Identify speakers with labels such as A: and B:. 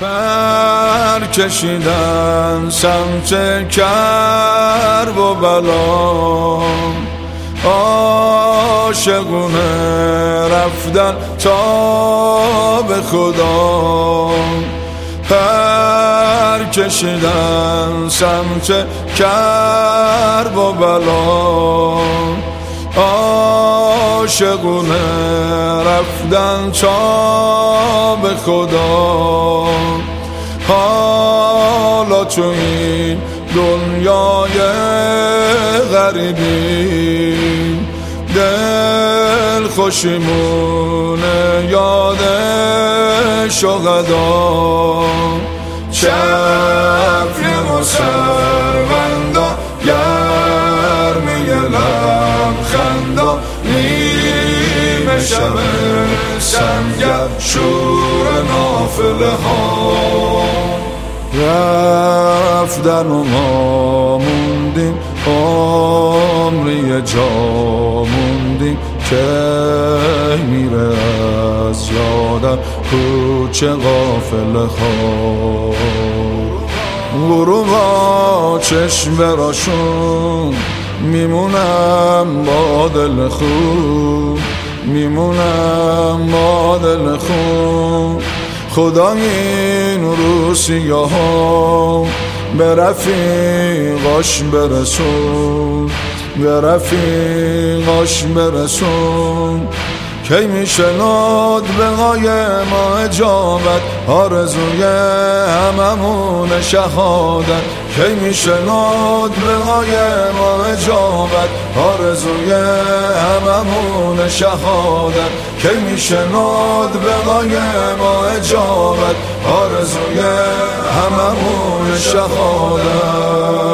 A: پر کشیدن سمت کرب و بلا. عاشقونه رفتن تا به خدا. پر کشیدن سمت کرب و بلا. عاشقونه رفتن تا به خدا. حالا تو این دنیای غریبی دل خوشیمونه یاد شغدا چفی مسروندا نیمه شب سنگر شور نافله ها. رفتن و ما موندیم عمری جا موندیم که میره از یادم کوچه غافل ها. غروبا چشم براشون میمونم با دل خوب. میمونم با دل خوب. خدا این روسیه ها به رفیقاش برسون. به رفیقاش برسون. کی میشناد به ما اجابت؟ آرزوی هممون شهادت. کی میشناد به ما اجابت؟ آرزوی هممون شهادت. کی میشناد به ما اجابت؟ آرزوی هممون شهادت.